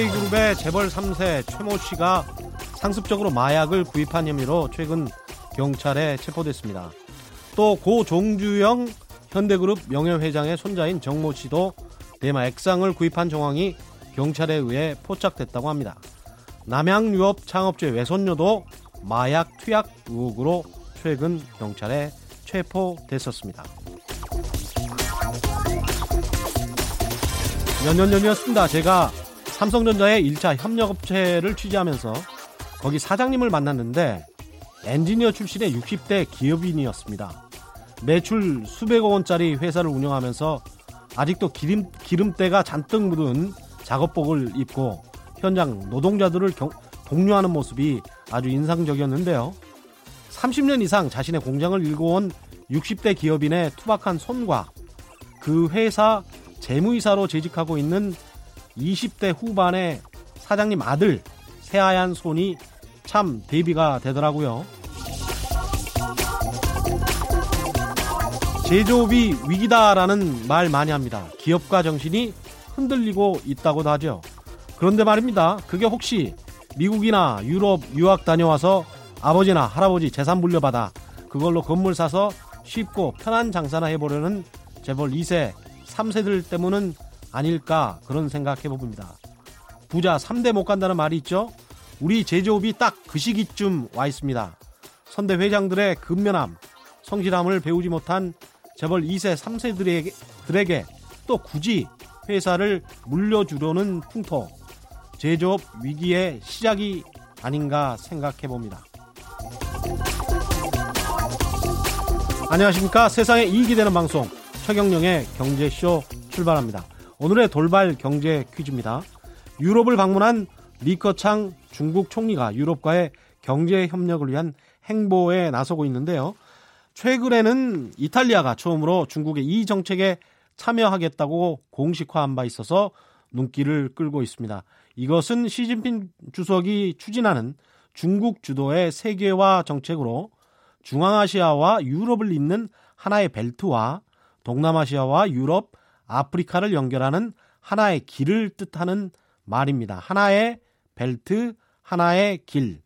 SK그룹의 재벌 3세 최모 씨가 상습적으로 마약을 구입한 혐의로 최근 경찰에 체포됐습니다. 또 고 종주영 현대그룹 명예회장의 손자인 정모 씨도 대마 액상을 구입한 정황이 경찰에 의해 포착됐다고 합니다. 남양유업 창업주의 외손녀도 마약 투약 의혹으로 최근 경찰에 체포됐었습니다. 몇년 전이었습니다. 제가 삼성전자의 1차 협력업체를 취재하면서 거기 사장님을 만났는데 엔지니어 출신의 60대 기업인이었습니다. 매출 수백억 원짜리 회사를 운영하면서 아직도 기름, 기름때가 잔뜩 묻은 작업복을 입고 현장 노동자들을 경, 독려하는 모습이 아주 인상적이었는데요. 30년 이상 자신의 공장을 일궈온 60대 기업인의 투박한 손과 그 회사 재무이사로 재직하고 있는 20대 후반의 사장님 아들 새하얀 손이 참 대비가 되더라고요. 제조업이 위기다라는 말 많이 합니다. 기업가 정신이 흔들리고 있다고도 하죠. 그런데 말입니다. 그게 혹시 미국이나 유럽 유학 다녀와서 아버지나 할아버지 재산 물려받아 그걸로 건물 사서 쉽고 편한 장사나 해보려는 재벌 2세, 3세들 때문은 아닐까 그런 생각해 봅니다. 부자 3대 못 간다는 말이 있죠? 우리 제조업이 딱 그 시기쯤 와 있습니다. 선대 회장들의 근면함, 성실함을 배우지 못한 재벌 2세, 3세들에게 들에게 또 굳이 회사를 물려주려는 풍토, 제조업 위기의 시작이 아닌가 생각해 봅니다. 안녕하십니까. 세상에 이익이 되는 방송, 최경령의 경제쇼 출발합니다. 오늘의 돌발 경제 퀴즈입니다. 유럽을 방문한 리커창 중국 총리가 유럽과의 경제 협력을 위한 행보에 나서고 있는데요. 최근에는 이탈리아가 처음으로 중국의 이 정책에 참여하겠다고 공식화한 바 있어서 눈길을 끌고 있습니다. 이것은 시진핑 주석이 추진하는 중국 주도의 세계화 정책으로 중앙아시아와 유럽을 잇는 하나의 벨트와 동남아시아와 유럽, 아프리카를 연결하는 하나의 길을 뜻하는 말입니다. 하나의 벨트, 하나의 길.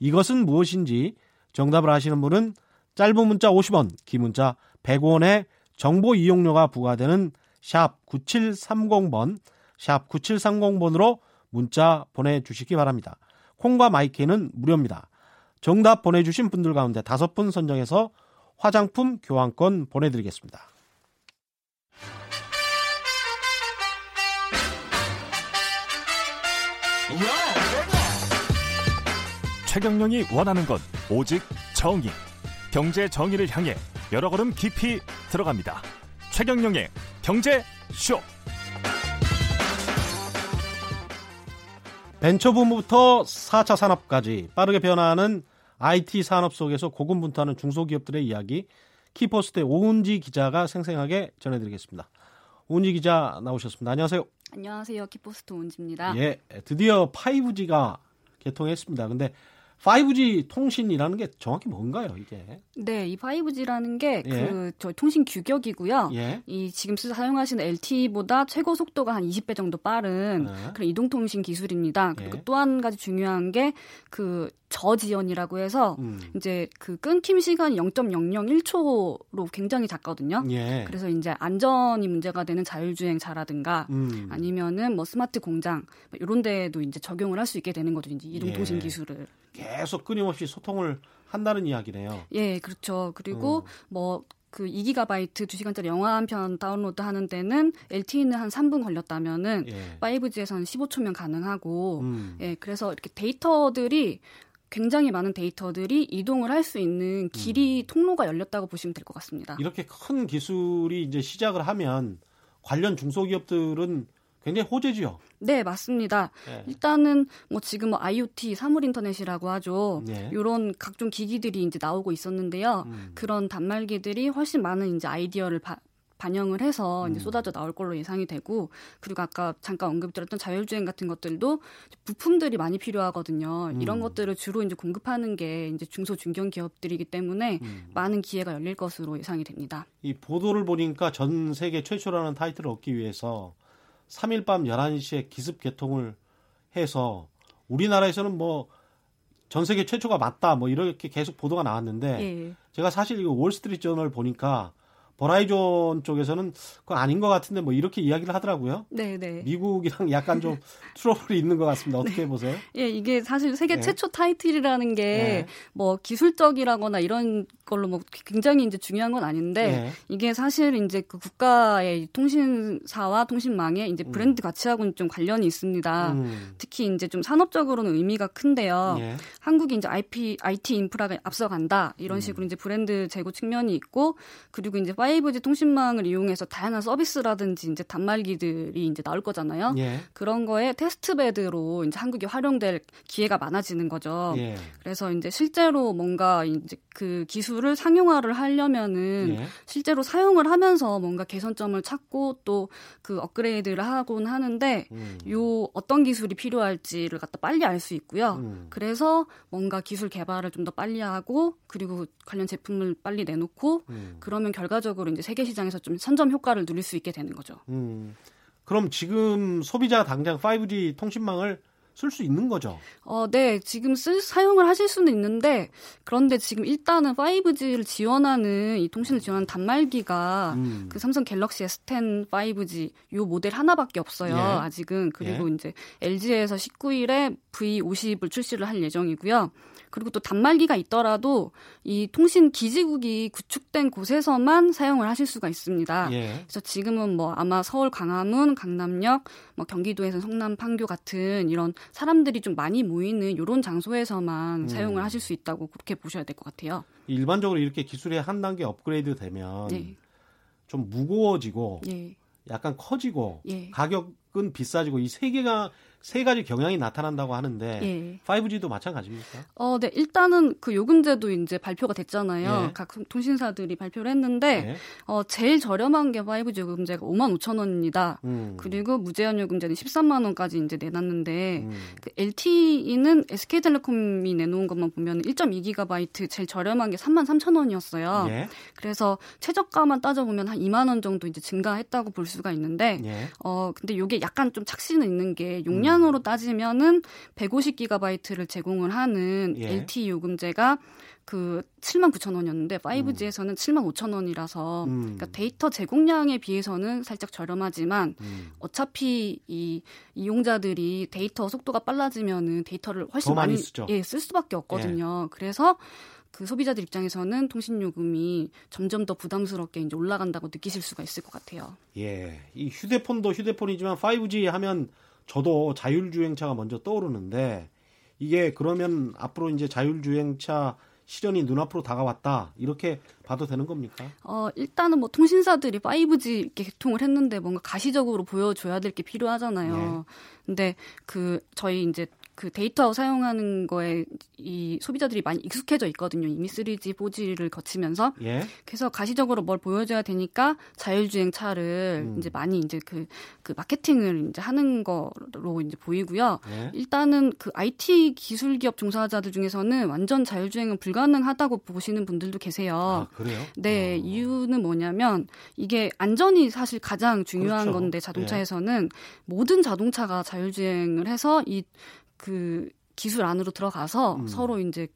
이것은 무엇인지 정답을 아시는 분은 짧은 문자 50원, 긴 문자 100원의 정보 이용료가 부과되는 샵 9730번, 샵 9730번으로 문자 보내주시기 바랍니다. 콩과 마이크는 무료입니다. 정답 보내주신 분들 가운데 다섯 분 선정해서 화장품 교환권 보내드리겠습니다. 최경령이 원하는 건 오직 정의. 경제 정의를 향해 여러 걸음 깊이 들어갑니다. 최경령의 경제 쇼. 벤처부부터 4차 산업까지 빠르게 변화하는 IT 산업 속에서 고군분투하는 중소기업들의 이야기 키포스트의 오은지 기자가 생생하게 전해드리겠습니다. 오은지 기자 나오셨습니다. 안녕하세요. 안녕하세요. 키포스트 오은지입니다. 예, 드디어 5G가 개통했습니다. 근데 5G 통신이라는 게 정확히 뭔가요, 이게? 네, 이 5G라는 게 예. 그 저희 통신 규격이고요. 예. 이 지금 사용하시는 LTE보다 최고 속도가 한 20배 정도 빠른 예. 그런 이동 통신 기술입니다. 그리고 예. 또한 가지 중요한 게 그 저지연이라고 해서 음. 이제 그 끊김 시간이 0.001초로 굉장히 작거든요. 예. 그래서 이제 안전이 문제가 되는 자율주행차라든가 음. 아니면은 뭐 스마트 공장 뭐 이런 데에도 이제 적용을 할 수 있게 되는 거죠. 이제 이동 통신 예. 기술을 계속 끊임없이 소통을 한다는 이야기네요. 예, 그렇죠. 그리고 음. 뭐그 2기가바이트 2시간짜리 영화 한 편 다운로드 하는 데는 LTE는 한 3분 걸렸다면은 예. 5G에서는 15초면 가능하고 음. 예, 그래서 이렇게 데이터들이 굉장히 많은 데이터들이 이동을 할 수 있는 길이 음. 통로가 열렸다고 보시면 될 것 같습니다. 이렇게 큰 기술이 이제 시작을 하면 관련 중소기업들은 굉장히 호재지요. 네, 맞습니다. 네. 일단은 뭐 지금 뭐 IoT 사물 인터넷이라고 하죠. 네. 이런 각종 기기들이 이제 나오고 있었는데요. 음. 그런 단말기들이 훨씬 많은 이제 아이디어를 바, 반영을 해서 이제 음. 쏟아져 나올 걸로 예상이 되고 그리고 아까 잠깐 언급드렸던 자율주행 같은 것들도 부품들이 많이 필요하거든요. 음. 이런 것들을 주로 이제 공급하는 게 이제 중소 중견 기업들이기 때문에 음. 많은 기회가 열릴 것으로 예상이 됩니다. 이 보도를 보니까 전 세계 최초라는 타이틀을 얻기 위해서 3일 밤 11시에 기습 개통을 해서 우리나라에서는 뭐 전 세계 최초가 맞다 뭐 이렇게 계속 보도가 나왔는데 예. 제가 사실 이거 월스트리트 저널 보니까 버라이존 쪽에서는 그건 아닌 것 같은데 뭐 이렇게 이야기를 하더라고요. 네, 네. 미국이랑 약간 좀 트러블이 있는 것 같습니다. 어떻게 네. 보세요? 예, 이게 사실 세계 네. 최초 타이틀이라는 게뭐 네. 기술적이라거나 이런 걸로 뭐 굉장히 이제 중요한 건 아닌데 네. 이게 사실 이제 그 국가의 통신사와 통신망의 이제 브랜드 음. 가치하고는 좀 관련이 있습니다. 음. 특히 이제 좀 산업적으로는 의미가 큰데요. 예. 한국이 이제 IP, IT 인프라가 앞서간다 이런 음. 식으로 음. 이제 브랜드 재고 측면이 있고 그리고 이제 5G 통신망을 이용해서 다양한 서비스라든지 이제 단말기들이 이제 나올 거잖아요. 예. 그런 거에 테스트 베드로 이제 한국이 활용될 기회가 많아지는 거죠. 예. 그래서 이제 실제로 뭔가 이제 그 기술을 상용화를 하려면은 예. 실제로 사용을 하면서 뭔가 개선점을 찾고 또 그 업그레이드를 하곤 하는데 음. 요 어떤 기술이 필요할지를 갖다 빨리 알 수 있고요. 음. 그래서 뭔가 기술 개발을 좀 더 빨리 하고 그리고 관련 제품을 빨리 내놓고 음. 그러면 결과적으로 이제 세계 시장에서 좀 선점 효과를 누릴 수 있게 되는 거죠. 음. 그럼 지금 소비자 당장 5G 통신망을 쓸 수 있는 거죠? 어, 네. 지금 쓸, 사용을 하실 수는 있는데, 그런데 지금 일단은 5G를 지원하는, 이 통신을 지원하는 단말기가 음. 그 삼성 갤럭시 S10 5G 요 모델 하나밖에 없어요. 예. 아직은. 그리고 예. 이제 LG에서 19일에 V50을 출시를 할 예정이고요. 그리고 또 단말기가 있더라도 이 통신 기지국이 구축된 곳에서만 사용을 하실 수가 있습니다. 예. 그래서 지금은 뭐 아마 서울 광화문, 강남역, 뭐 경기도에서 성남 판교 같은 이런 사람들이 좀 많이 모이는 이런 장소에서만 음. 사용을 하실 수 있다고 그렇게 보셔야 될 것 같아요. 일반적으로 이렇게 기술이 한 단계 업그레이드 되면 네. 좀 무거워지고 예. 약간 커지고 예. 가격은 비싸지고 이 세 개가 세 가지 경향이 나타난다고 하는데 예. 5G도 마찬가지입니까? 어, 네. 일단은 그 요금제도 이제 발표가 됐잖아요. 예. 각 통신사들이 발표를 했는데 예. 어, 제일 저렴한 게 5G 요금제가 5만 5천 원입니다. 음. 그리고 무제한 요금제는 13만 원까지 이제 내놨는데 음. 그 LTE는 SK텔레콤이 내놓은 것만 보면 1.2GB 제일 저렴한 게 3만 3천 원이었어요. 예. 그래서 최저가만 따져보면 한 2만 원 정도 이제 증가했다고 볼 수가 있는데 예. 어 근데 요게 약간 좀 착시는 있는 게 용량 용량으로 따지면은 150기가바이트를 제공을 하는 예. LTE 요금제가 그 7만 9천 원이었는데 5G에서는 음. 7만 5천 원이라서 음. 그러니까 데이터 제공량에 비해서는 살짝 저렴하지만 음. 어차피 이 이용자들이 데이터 속도가 빨라지면은 데이터를 훨씬 많이, 많이 예, 쓸 수밖에 없거든요. 예. 그래서 그 소비자들 입장에서는 통신 요금이 점점 더 부담스럽게 이제 올라간다고 느끼실 수가 있을 것 같아요. 예. 이 휴대폰도 휴대폰이지만 5G 하면 저도 자율주행차가 먼저 떠오르는데 이게 그러면 앞으로 이제 자율주행차 실현이 눈앞으로 다가왔다 이렇게 봐도 되는 겁니까? 어 일단은 뭐 통신사들이 5G 이렇게 개통을 했는데 뭔가 가시적으로 보여줘야 될 게 필요하잖아요. 네. 근데 그 저희 이제 그 데이터 사용하는 거에 이 소비자들이 많이 익숙해져 있거든요. 이미 3G, 4G를 거치면서. 예. 그래서 가시적으로 뭘 보여줘야 되니까 자율주행 차를 음. 이제 많이 이제 그, 그 마케팅을 이제 하는 거로 이제 보이고요. 예. 일단은 그 IT 기술 기업 종사자들 중에서는 완전 자율주행은 불가능하다고 보시는 분들도 계세요. 아, 그래요? 네. 어. 이유는 뭐냐면 이게 안전이 사실 가장 중요한 그렇죠. 건데 자동차에서는 예. 모든 자동차가 자율주행을 해서 이 그 기술 안으로 들어가서 음. 서로 이제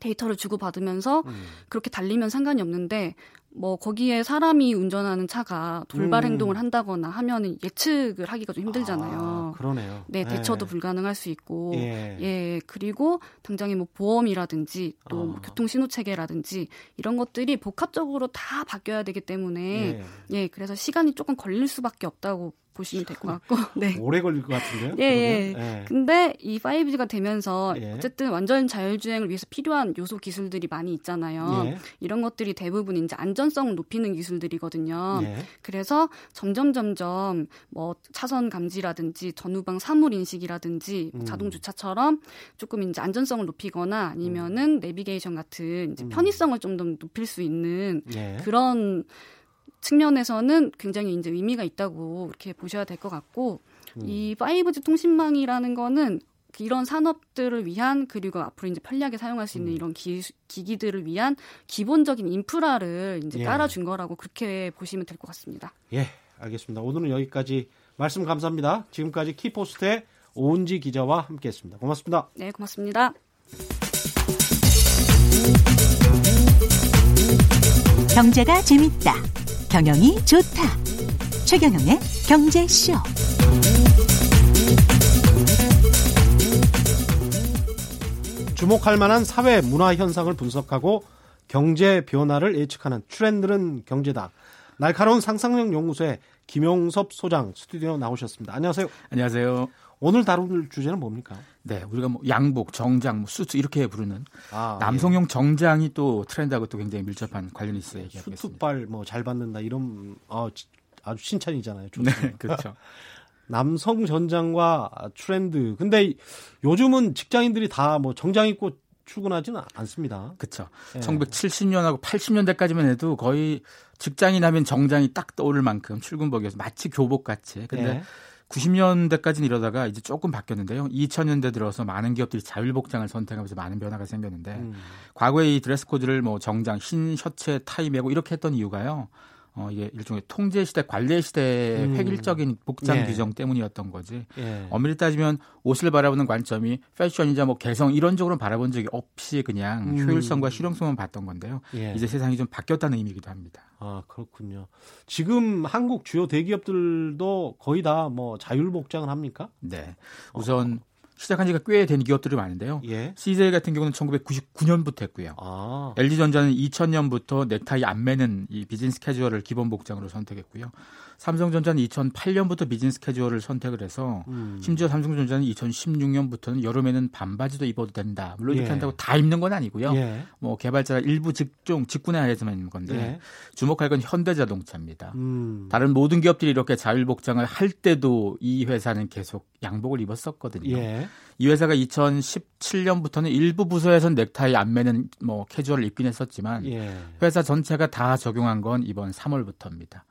데이터를 주고받으면서 음. 그렇게 달리면 상관이 없는데 뭐 거기에 사람이 운전하는 차가 돌발 음. 행동을 한다거나 하면은 예측을 하기가 좀 힘들잖아요. 아, 그러네요. 네, 대처도 네. 불가능할 수 있고 예. 예. 그리고 당장에 뭐 보험이라든지 또 어. 뭐 교통 신호 체계라든지 이런 것들이 복합적으로 다 바뀌어야 되기 때문에 예. 예, 그래서 시간이 조금 걸릴 수밖에 없다고 보시면 될 것 같고. 네. 오래 걸릴 것 같은데요? 예, 예. 예. 근데 이 5G가 되면서 예. 어쨌든 완전 자율주행을 위해서 필요한 요소 기술들이 많이 있잖아요. 예. 이런 것들이 대부분 이제 안전성을 높이는 기술들이거든요. 예. 그래서 점점 점점 뭐 차선 감지라든지 전후방 사물 인식이라든지 음. 자동 주차처럼 조금 이제 안전성을 높이거나 아니면은 음. 내비게이션 같은 이제 음. 편의성을 좀 더 높일 수 있는 예. 그런 측면에서는 굉장히 이제 의미가 있다고 이렇게 보셔야 될 것 같고 음. 이 5G 통신망이라는 거는 이런 산업들을 위한 그리고 앞으로 이제 편리하게 사용할 수 있는 음. 이런 기, 기기들을 위한 기본적인 인프라를 이제 예. 깔아준 거라고 그렇게 보시면 될 것 같습니다. 예, 알겠습니다. 오늘은 여기까지 말씀 감사합니다. 지금까지 키포스트의 오은지 기자와 함께했습니다. 고맙습니다. 네, 고맙습니다. 경제가 재밌다. 경영이 좋다. 최경영의 경제쇼. 주목할 만한 사회 문화 현상을 분석하고 경제 변화를 예측하는 트렌드는 경제다. 날카로운 상상력 연구소의 김용섭 소장 스튜디오 나오셨습니다. 안녕하세요. 안녕하세요. 오늘 다룰 주제는 뭡니까? 네, 우리가 뭐 양복, 정장, 뭐 수트 이렇게 부르는 아, 남성용 예. 정장이 또 트렌드하고 또 굉장히 밀접한 관련이 있어요. 얘기하겠습니다. 수트발 뭐 잘 받는다 이런 어, 아주 칭찬이잖아요. 네, 그렇죠. 남성 전장과 트렌드. 근데 요즘은 직장인들이 다 뭐 정장 입고 출근하지는 않습니다. 그렇죠. 예. 1970년하고 80년대까지만 해도 거의 직장인 하면 정장이 딱 떠오를 만큼 출근복이어서 마치 교복 같이. 근데 예. 90년대까지는 이러다가 이제 조금 바뀌었는데요. 2000년대 들어서 많은 기업들이 자율복장을 선택하면서 많은 변화가 생겼는데 음. 과거에 이 드레스 코드를 뭐 정장, 흰 셔츠에 타이 메고 이렇게 했던 이유가요. 어, 이게 일종의 통제 시대, 관례 시대의 음. 획일적인 복장 예. 규정 때문이었던 거지. 예. 엄밀히 따지면 옷을 바라보는 관점이 패션이자 뭐 개성 이런 쪽으로 바라본 적이 없이 그냥 음. 효율성과 실용성만 봤던 건데요. 예. 이제 세상이 좀 바뀌었다는 의미이기도 합니다. 아, 그렇군요. 지금 한국 주요 대기업들도 거의 다 뭐 자율 복장을 합니까? 네. 우선 어. 시작한 지가 꽤 된 기업들이 많은데요. 예. CJ 같은 경우는 1999년부터 했고요. 아. LG전자는 2000년부터 넥타이 안 매는 이 비즈니스 캐주얼을 기본 복장으로 선택했고요. 삼성전자는 2008년부터 비즈니스 캐주얼을 선택을 해서 음. 심지어 삼성전자는 2016년부터는 여름에는 반바지도 입어도 된다. 물론 이렇게 예. 한다고 다 입는 건 아니고요. 예. 뭐 개발자 일부 직종 직군에 하에서만 있는 건데 예. 주목할 건 현대자동차입니다. 음. 다른 모든 기업들이 이렇게 자율복장을 할 때도 이 회사는 계속 양복을 입었었거든요. 예. 이 회사가 2017년부터는 일부 부서에선 넥타이 안 매는 뭐 캐주얼을 입긴 했었지만 예. 회사 전체가 다 적용한 건 이번 3월부터입니다.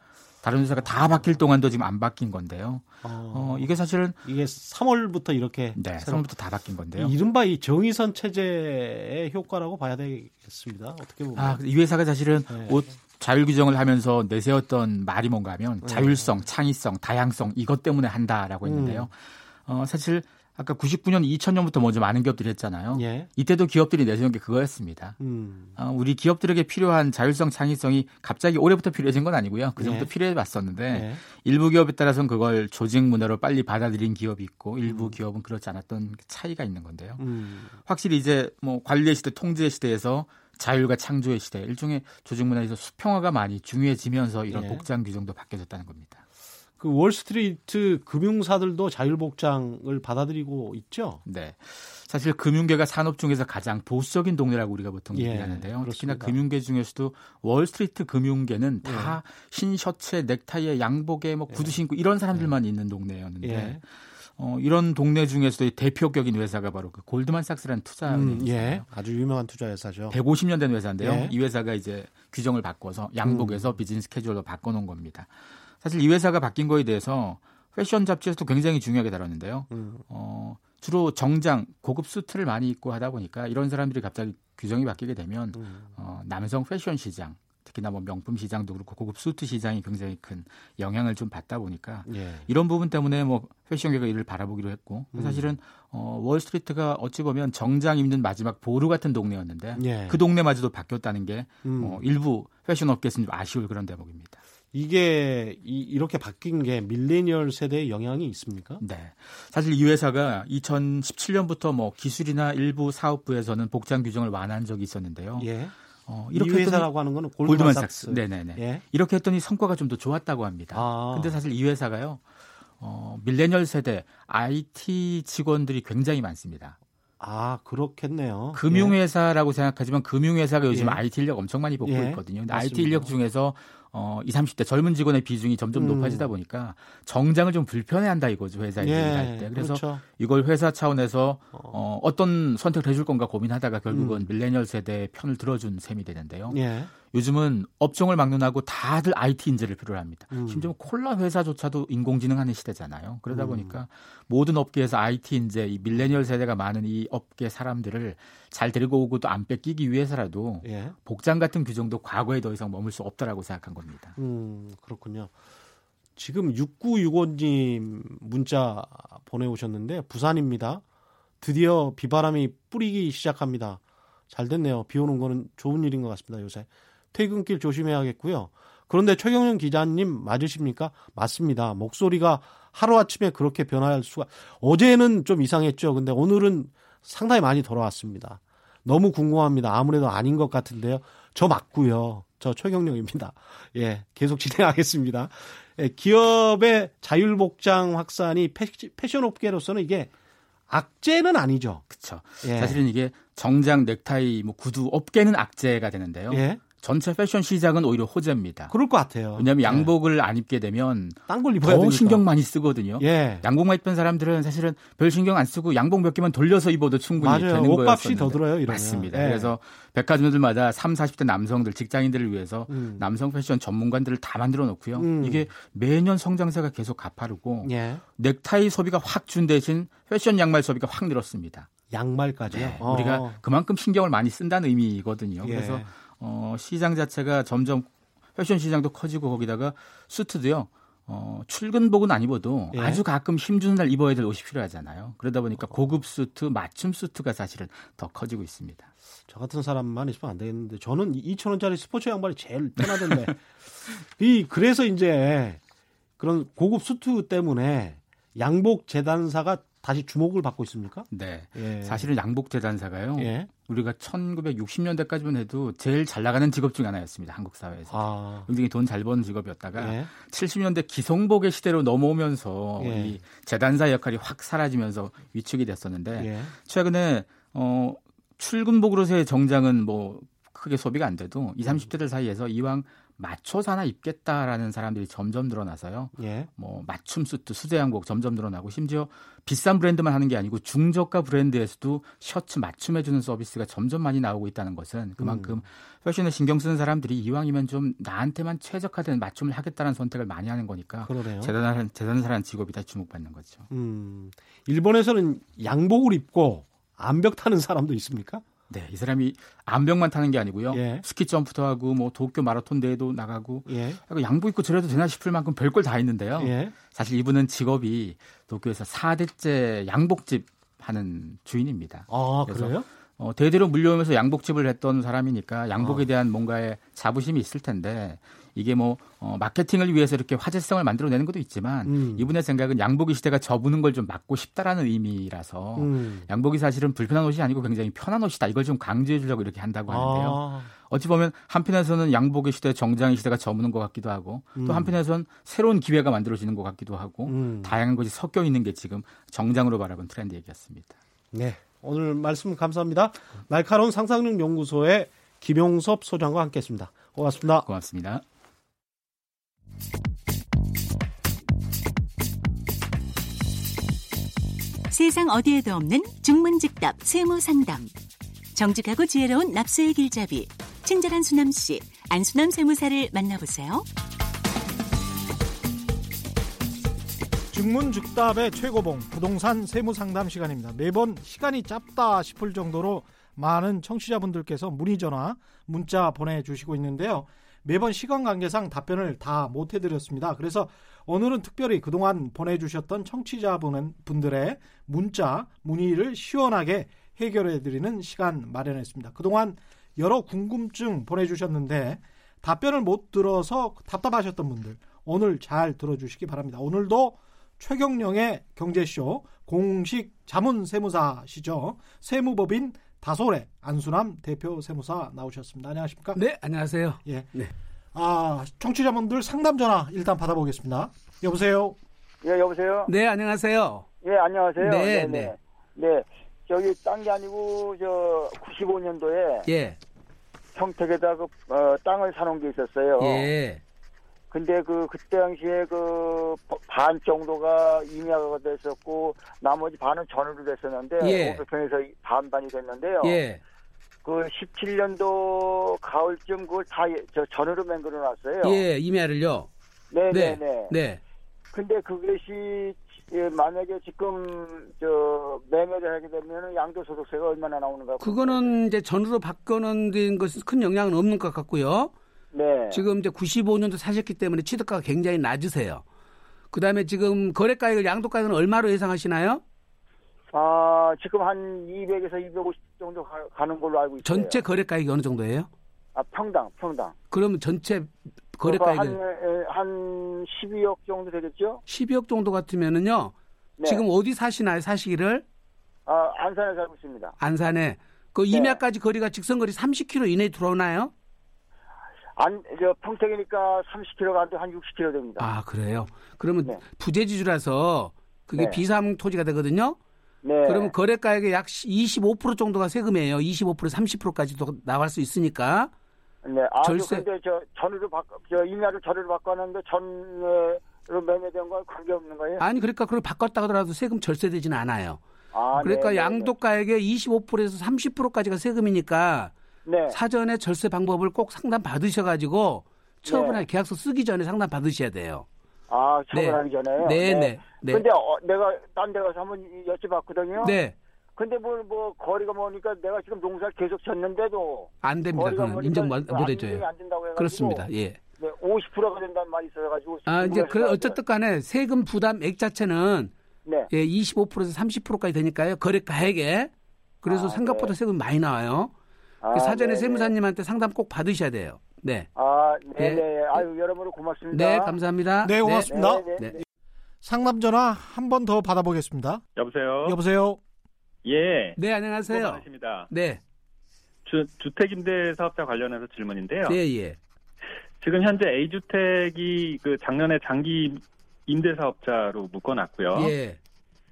다른 회사가 다 바뀔 동안도 지금 안 바뀐 건데요. 어, 어 이게 사실은 이게 3월부터 이렇게 네, 3월부터 다 바뀐 건데요. 이른바 이 정의선 체제의 효과라고 봐야 되겠습니다. 어떻게 보면 아, 이 회사가 사실은 네. 옷 자율 규정을 하면서 내세웠던 말이 뭔가 하면 네. 자율성, 창의성, 다양성 이것 때문에 한다라고 했는데요. 음. 어, 사실 아까 99년, 2000년부터 먼저 많은 기업들이 했잖아요. 예. 이때도 기업들이 내세운 게 그거였습니다. 음. 어, 우리 기업들에게 필요한 자율성, 창의성이 갑자기 올해부터 필요해진 건 아니고요. 그 전부터 예. 필요해 왔었는데 예. 일부 기업에 따라서는 그걸 조직 문화로 빨리 받아들인 기업이 있고 일부 음. 기업은 그렇지 않았던 차이가 있는 건데요. 음. 확실히 이제 뭐 관리 시대, 통제 시대에서 자율과 창조의 시대, 일종의 조직 문화에서 수평화가 많이 중요해지면서 이런 예. 복장 규정도 바뀌어졌다는 겁니다. 그 월스트리트 금융사들도 자율복장을 받아들이고 있죠. 네. 사실 금융계가 산업 중에서 가장 보수적인 동네라고 우리가 보통 예, 얘기하는데요. 그렇습니다. 특히나 금융계 중에서도 월스트리트 금융계는 다 예. 흰 셔츠에 넥타이에 양복에 뭐 구두 예. 신고 이런 사람들만 예. 있는 동네였는데 예. 어, 이런 동네 중에서도 대표격인 회사가 바로 그 골드만삭스라는 투자 음, 예. 아주 유명한 투자 회사죠. 150년 된 회사인데요. 예. 이 회사가 이제 규정을 바꿔서 양복에서 음. 비즈니스 캐주얼로 바꿔놓은 겁니다. 사실 이 회사가 바뀐 거에 대해서 패션 잡지에서도 굉장히 중요하게 다뤘는데요. 음. 어, 주로 정장, 고급 수트를 많이 입고 하다 보니까 이런 사람들이 갑자기 규정이 바뀌게 되면 음. 어, 남성 패션 시장, 특히나 뭐 명품 시장도 그렇고 고급 수트 시장이 굉장히 큰 영향을 좀 받다 보니까 예. 이런 부분 때문에 뭐 패션계가 이를 바라보기로 했고 음. 사실은 어, 월스트리트가 어찌 보면 정장 입는 마지막 보루 같은 동네였는데 예. 그 동네마저도 바뀌었다는 게 음. 어, 일부 패션 업계에서는 좀 아쉬울 그런 대목입니다. 이게 이, 이렇게 바뀐 게 밀레니얼 세대에 영향이 있습니까? 네. 사실 이 회사가 2017년부터 뭐 기술이나 일부 사업부에서는 복장 규정을 완화한 적이 있었는데요. 예. 어, 이렇게 이 회사라고 하는 거는 골드만삭스. 네네네. 예. 이렇게 했더니 성과가 좀 더 좋았다고 합니다. 아. 근데 사실 이 회사가요. 어, 밀레니얼 세대 IT 직원들이 굉장히 많습니다. 아, 그렇겠네요. 금융회사라고 예. 생각하지만 금융회사가 요즘 예. IT 인력 엄청 많이 뽑고 예. 있거든요. 근데 IT 인력 중에서 어, 20, 30대 젊은 직원의 비중이 점점 음. 높아지다 보니까 정장을 좀 불편해한다 이거죠 회사에 예, 할 때. 그래서 그렇죠. 이걸 회사 차원에서 어, 어떤 선택을 해줄 건가 고민하다가 결국은 음. 밀레니얼 세대의 편을 들어준 셈이 되는데요. 예. 요즘은 업종을 막론하고 다들 IT 인재를 필요로 합니다. 음. 심지어 콜라 회사조차도 인공지능 하는 시대잖아요. 그러다 음. 보니까 모든 업계에서 IT 인재, 이 밀레니얼 세대가 많은 이 업계 사람들을 잘 데리고 오고 또 안 뺏기기 위해서라도 예. 복장 같은 규정도 과거에 더 이상 머물 수 없다라고 생각한 겁니다. 음, 그렇군요. 지금 6965님 문자 보내오셨는데 부산입니다. 드디어 비바람이 뿌리기 시작합니다. 잘 됐네요. 비 오는 거는 좋은 일인 것 같습니다. 요새 퇴근길 조심해야겠고요. 그런데 최경영 기자님 맞으십니까? 맞습니다. 목소리가 하루아침에 그렇게 변할 수가 어제는 좀 이상했죠. 근데 오늘은 상당히 많이 돌아왔습니다. 너무 궁금합니다. 아무래도 아닌 것 같은데요. 저 맞고요. 저 최경영입니다. 예, 계속 진행하겠습니다. 예, 기업의 자율복장 확산이 패션 업계로서는 이게 악재는 아니죠. 그렇죠. 예. 사실은 이게 정장, 넥타이, 뭐 구두 업계는 악재가 되는데요. 예. 전체 패션 시장은 오히려 호재입니다. 그럴 것 같아요. 왜냐하면 예. 양복을 안 입게 되면 딴걸 입어야 더 되니까. 신경 많이 쓰거든요. 예. 양복만 입던 사람들은 사실은 별 신경 안 쓰고 양복 몇 개만 돌려서 입어도 충분히 맞아요. 되는 거예요. 옷값이 더 들어요. 이러면. 맞습니다. 예. 그래서 백화점들마다 3, 40대 남성들 직장인들을 위해서 음. 남성 패션 전문관들을 다 만들어 놓고요. 음. 이게 매년 성장세가 계속 가파르고 예. 넥타이 소비가 확 준 대신 패션 양말 소비가 확 늘었습니다. 양말까지요? 네. 우리가 그만큼 신경을 많이 쓴다는 의미거든요. 예. 그래서 어, 시장 자체가 점점 패션 시장도 커지고 거기다가 수트도요. 어, 출근복은 안 입어도 예. 아주 가끔 힘주는 날 입어야 될 옷이 필요하잖아요. 그러다 보니까 고급 수트, 맞춤 수트가 사실은 더 커지고 있습니다. 저 같은 사람만 있으면 안 되겠는데 저는 2,000원짜리 스포츠 양말이 제일 편하던데. 이 그래서 이제 그런 고급 수트 때문에 양복 재단사가 다시 주목을 받고 있습니까? 네. 예. 사실은 양복 재단사가요. 예. 우리가 1960년대까지만 해도 제일 잘 나가는 직업 중 하나였습니다. 한국 사회에서. 아. 굉장히 돈 잘 버는 직업이었다가 예. 70년대 기성복의 시대로 넘어오면서 예. 이 재단사 역할이 확 사라지면서 위축이 됐었는데 예. 최근에 어 출근복으로서의 정장은 뭐 크게 소비가 안 돼도 20, 30대들 사이에서 이왕 맞춰서 하나 입겠다라는 사람들이 점점 늘어나서요. 예. 뭐 맞춤 수트, 수제 양복 점점 늘어나고 심지어 비싼 브랜드만 하는 게 아니고 중저가 브랜드에서도 셔츠 맞춤해 주는 서비스가 점점 많이 나오고 있다는 것은 그만큼 음. 패션에 신경 쓰는 사람들이 이왕이면 좀 나한테만 최적화된 맞춤을 하겠다는 선택을 많이 하는 거니까 그러네요. 대단한 대단한 직업이 다 주목받는 거죠. 음. 일본에서는 양복을 입고 암벽 타는 사람도 있습니까? 네, 이 사람이 암벽만 타는 게 아니고요. 예. 스키 점프도 하고 뭐 도쿄 마라톤 대회도 나가고 예. 양복 입고 저래도 되나 싶을 만큼 별걸 다 있는데요. 예. 사실 이분은 직업이 도쿄에서 4대째 양복집 하는 주인입니다. 아, 그래요? 어, 대대로 물려오면서 양복집을 했던 사람이니까 양복에 아. 대한 뭔가의 자부심이 있을 텐데 이게 뭐 어, 마케팅을 위해서 이렇게 화제성을 만들어내는 것도 있지만 음. 이분의 생각은 양복이 시대가 접는 걸 좀 막고 싶다라는 의미라서 음. 양복이 사실은 불편한 옷이 아니고 굉장히 편한 옷이다 이걸 좀 강조해 주려고 이렇게 한다고 하는데요. 아. 어찌 보면 한편에서는 양복의 시대, 정장의 시대가 저무는 것 같기도 하고 음. 또 한편에서는 새로운 기회가 만들어지는 것 같기도 하고 음. 다양한 것이 섞여 있는 게 지금 정장으로 바라본 트렌드 얘기였습니다. 네, 오늘 말씀 감사합니다. 날카로운 상상력 연구소의 김용섭 소장과 함께했습니다. 고맙습니다. 고맙습니다. 세상 어디에도 없는 중문직답 세무상담. 정직하고 지혜로운 납세의 길잡이. 친절한 수남 씨, 안수남 세무사를 만나보세요. 중문즉답의 최고봉 부동산 세무상담 시간입니다. 매번 시간이 짧다 싶을 정도로 많은 청취자분들께서 문의 전화, 문자 보내주시고 있는데요. 매번 시간 관계상 답변을 다 못 해드렸습니다. 그래서 오늘은 특별히 그동안 보내주셨던 청취자분들의 문자, 문의를 시원하게 해결해드리는 시간 마련했습니다. 그동안 여러 궁금증 보내주셨는데 답변을 못 들어서 답답하셨던 분들 오늘 잘 들어주시기 바랍니다. 오늘도 최경령의 경제쇼 공식 자문 세무사시죠. 세무법인 다솔의 안수남 대표 세무사 나오셨습니다. 안녕하십니까? 네, 안녕하세요. 예. 네. 아, 청취자분들 상담 전화 일단 받아보겠습니다. 여보세요? 예, 여보세요? 네, 안녕하세요. 예, 안녕하세요. 네, 네. 네. 네. 저기 딴 게 아니고 저 95년도에 예. 평택에다 그 어, 땅을 사놓은 게 있었어요. 예. 근데 그 그때 당시에 그 반 정도가 임야가 됐었고 나머지 반은 전으로 됐었는데 예. 500평에서 반반이 됐는데요. 예. 그 17년도 가을쯤 그걸 다 저 전으로 맹글어 놨어요. 예, 임야를요. 네, 네, 네. 네. 근데 그것이 예, 만약에 지금 저 매매를 하게 되면 양도소득세가 얼마나 나오는가? 그거는 이제 전으로 바꿔놓은 것은 큰 영향은 없는 것 같고요. 네. 지금 이제 95년도 사셨기 때문에 취득가가 굉장히 낮으세요. 그 다음에 지금 거래가액을 양도가액은 얼마로 예상하시나요? 아, 지금 한 200에서 250 정도 가, 는 걸로 알고 있어요. 전체 거래가액이 어느 정도예요? 아, 평당, 평당. 그러면 전체 거래가액 한, 한 12억 정도 되겠죠? 12억 정도 같으면은요. 네. 지금 어디 사시나요, 사시기를? 아, 안산에 살고 있습니다. 안산에. 그 네. 임야까지 거리가 직선거리 30km 이내에 들어오나요? 안, 저 평택이니까 30km가 안 돼, 한 60km 됩니다. 아, 그래요? 그러면 네. 부재지주라서 그게 네. 비상 토지가 되거든요? 네. 그러면 거래가액의 약 25% 정도가 세금이에요. 25% 30%까지도 나갈 수 있으니까. 네. 아, 절세. 근데 저 전으로 바꿔, 저 임야를 전으로 바꿨는데 전으로 매매된 건 관계 없는 거예요? 아니, 그러니까 그걸 바꿨다 하더라도 세금 절세되지는 않아요. 아, 그러니까 네, 네, 네. 양도가액의 25%에서 30%까지가 세금이니까 네. 사전에 절세 방법을 꼭 상담 받으셔가지고 처분할 네. 계약서 쓰기 전에 상담 받으셔야 돼요. 아, 처분하기 네. 전에요? 네, 네. 네. 근데 어, 내가 딴 데 가서 한번 여쭤봤거든요. 네. 근데 뭐, 뭐, 거리가 뭐니까 내가 지금 농사를 계속 쳤는데도. 안 됩니다. 그건 인정 못, 못 해줘요. 안 된다고 해가지고. 그렇습니다. 예. 네, 50%가 된다는 말이 있어가지고. 아, 이제 그, 어쨌든 간에 세금 부담액 자체는. 네. 예, 25%에서 30%까지 되니까요. 거래가액에. 그래서 아, 생각보다 네. 세금이 많이 나와요. 아, 그 사전에 네네. 세무사님한테 상담 꼭 받으셔야 돼요. 네. 아, 네네. 네. 아유, 여러분 고맙습니다. 네, 감사합니다. 네, 고맙습니다. 네. 네. 네. 상담 전화 한 번 더 받아보겠습니다. 여보세요. 여보세요. 예. 네, 안녕하세요. 반갑습니다. 네. 주, 주택임대 사업자 관련해서 질문인데요. 예, 예. 지금 현재 A주택이 그 작년에 장기 임대 사업자로 묶어놨고요. 예.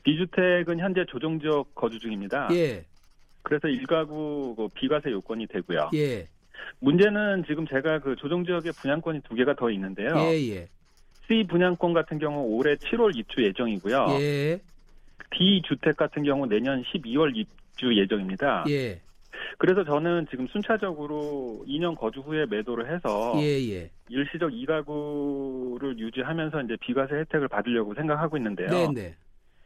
B주택은 현재 조정 지역 거주 중입니다. 예. 그래서 일가구 그 비과세 요건이 되고요. 예. 문제는 지금 제가 그 조정 지역에 분양권이 두 개가 더 있는데요. 예, 예. C 분양권 같은 경우 올해 7월 입주 예정이고요. 예. D 주택 같은 경우 내년 12월 입주 예정입니다. 예. 그래서 저는 지금 순차적으로 2년 거주 후에 매도를 해서 예, 예. 일시적 2가구를 유지하면서 이제 비과세 혜택을 받으려고 생각하고 있는데요. 네, 네.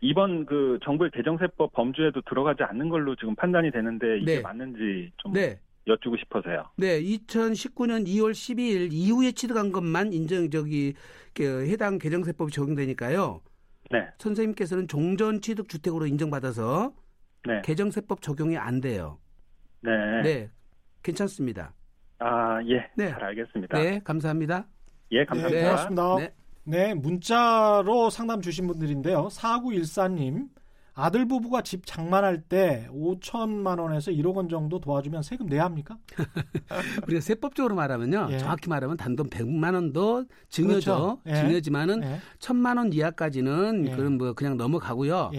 이번 그 정부의 개정세법 범주에도 들어가지 않는 걸로 지금 판단이 되는데 이게 네. 맞는지 좀 네. 여쭈고 싶어서요. 네, 2019년 2월 12일 이후에 취득한 것만 인정 저기 그 해당 개정세법이 적용되니까요. 네. 선생님께서는 종전 취득 주택으로 인정받아서 네. 개정세법 적용이 안 돼요. 네. 네. 괜찮습니다. 아, 예. 네. 잘 알겠습니다. 네, 감사합니다. 예, 감사합니다. 네, 고맙습니다. 네. 네, 문자로 상담 주신 분들인데요. 4914님, 아들 부부가 집 장만할 때 5천만 원에서 1억 원 정도 도와주면 세금 내야 합니까? 우리가 세법적으로 말하면요. 예. 정확히 말하면 단돈 100만 원도 증여죠. 그렇죠. 예. 증여지만은 예. 1000만 원 이하까지는 예. 그런 뭐 그냥 넘어가고요.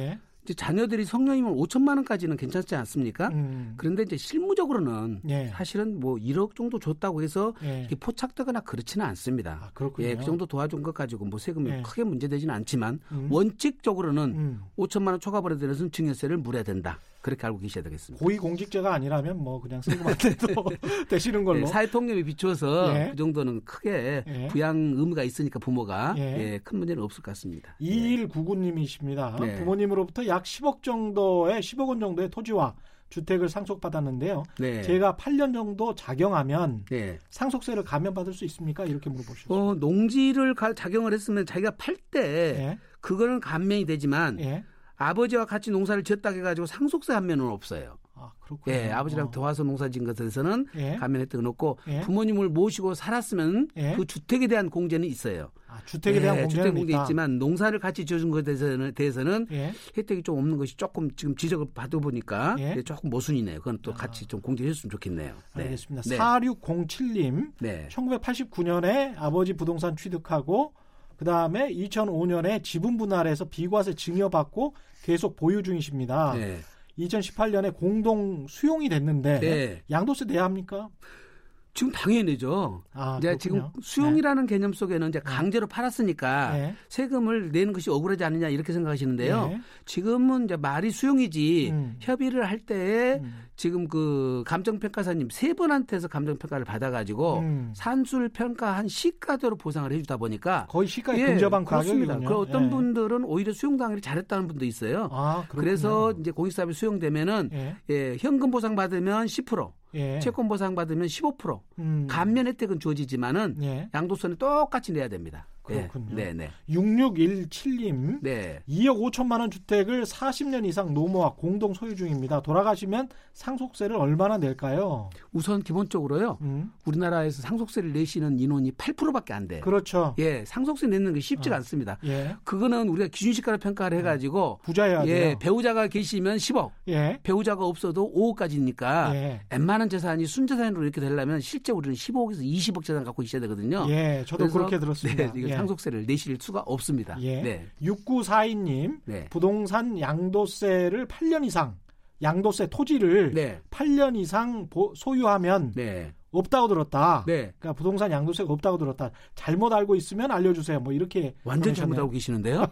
예. 이제 자녀들이 성년이면 5천만 원까지는 괜찮지 않습니까? 음. 그런데 이제 실무적으로는 예. 사실은 뭐 1억 정도 줬다고 해서 예. 이게 포착되거나 그렇지는 않습니다. 아, 그렇군요. 예, 그 정도 도와준 것 가지고 뭐 세금이 예. 크게 문제되지는 않지만 음. 원칙적으로는 음. 5천만 원 초과벌에 대해서는 증여세를 물어야 된다. 그렇게 알고 계셔야 되겠습니다. 고위공직자가 아니라면 뭐 그냥 세금 안 내도 되시는 걸로. 네, 사회통념에 비추어서 예. 그 정도는 크게 예. 부양 의무가 있으니까 부모가 예. 예큰 문제는 없을 것 같습니다. 2199님이십니다. 네. 부모님으로부터 약 10억 정도의 10억 원 정도의 토지와 주택을 상속받았는데요. 네. 제가 8년 정도 작용하면 네. 상속세를 감면받을 수 있습니까? 이렇게 물어보셨어요. 어, 농지를 작용을 했으면 자기가 팔때 예. 그거는 감면이 되지만 예. 아버지와 같이 농사를 지었다 해가지고 상속세 감면은 없어요. 아, 그렇군요. 예, 아버지랑 어. 도와서 농사 지은 것에서는 예. 감면 혜택은 없고 예. 부모님을 모시고 살았으면 예. 그 주택에 대한 공제는 있어요. 아, 주택에 대한 예, 공제는 주택 공제 있지만 농사를 같이 지어준 것에 대해서는, 대해서는 예. 혜택이 좀 없는 것이 조금 지금 지적을 받아보니까 예. 조금 모순이네요. 그건 또 아. 같이 좀 공제해줬으면 좋겠네요. 네. 알겠습니다. 네. 4607님, 네. 1989년에 아버지 부동산 취득하고 그 다음에 2005년에 지분 분할해서 비과세 증여받고 계속 보유 중이십니다. 네. 2018년에 공동 수용이 됐는데 네. 양도세 내야 합니까? 지금 당연히 내죠. 아, 이제 지금 수용이라는 네. 개념 속에는 이제 네. 강제로 팔았으니까 네. 세금을 내는 것이 억울하지 않느냐 이렇게 생각하시는데요. 네. 지금은 이제 말이 수용이지 음. 협의를 할 때에 음. 지금 그 감정평가사님 세 분한테서 감정평가를 받아가지고 음. 산술 평가 한 시가대로 보상을 해주다 보니까 거의 시가에 예, 근접한 가격이군요. 그 어떤 예. 분들은 오히려 수용당일이 잘했다는 분도 있어요. 아, 그래서 이제 공익사업이 수용되면은 예. 예, 현금 보상 받으면 10%. 예. 채권 보상 받으면 15% 음. 감면 혜택은 주어지지만은 예. 양도세는 똑같이 내야 됩니다. 그렇군요. 네, 네. 6617님. 네. 2억 5천만 원 주택을 40년 이상 노모와 공동 소유 중입니다. 돌아가시면 상속세를 얼마나 낼까요? 우선 기본적으로요. 음. 우리나라에서 상속세를 내시는 인원이 8%밖에 안 돼요. 그렇죠. 예, 상속세 내는 게 쉽지가 어. 않습니다. 예. 그거는 우리가 기준시가로 평가를 해 가지고 음. 부자야 예, 배우자가 계시면 10억. 예. 배우자가 없어도 5억까지니까 예. 웬만한 재산이 순재산으로 이렇게 되려면 실제 우리는 15억에서 20억 재산 갖고 있어야 되거든요. 예, 저도 그렇게 들었습니다. 네, 예. 상속세를 내실 수가 없습니다. 예. 네. 6942님, 네. 부동산 양도세를 8년 이상 양도세 토지를 네. 8년 이상 소유하면 네. 없다고 들었다. 네. 그러니까 부동산 양도세가 없다고 들었다. 잘못 알고 있으면 알려주세요. 뭐 이렇게 완전 잘못 알고 계시는데요.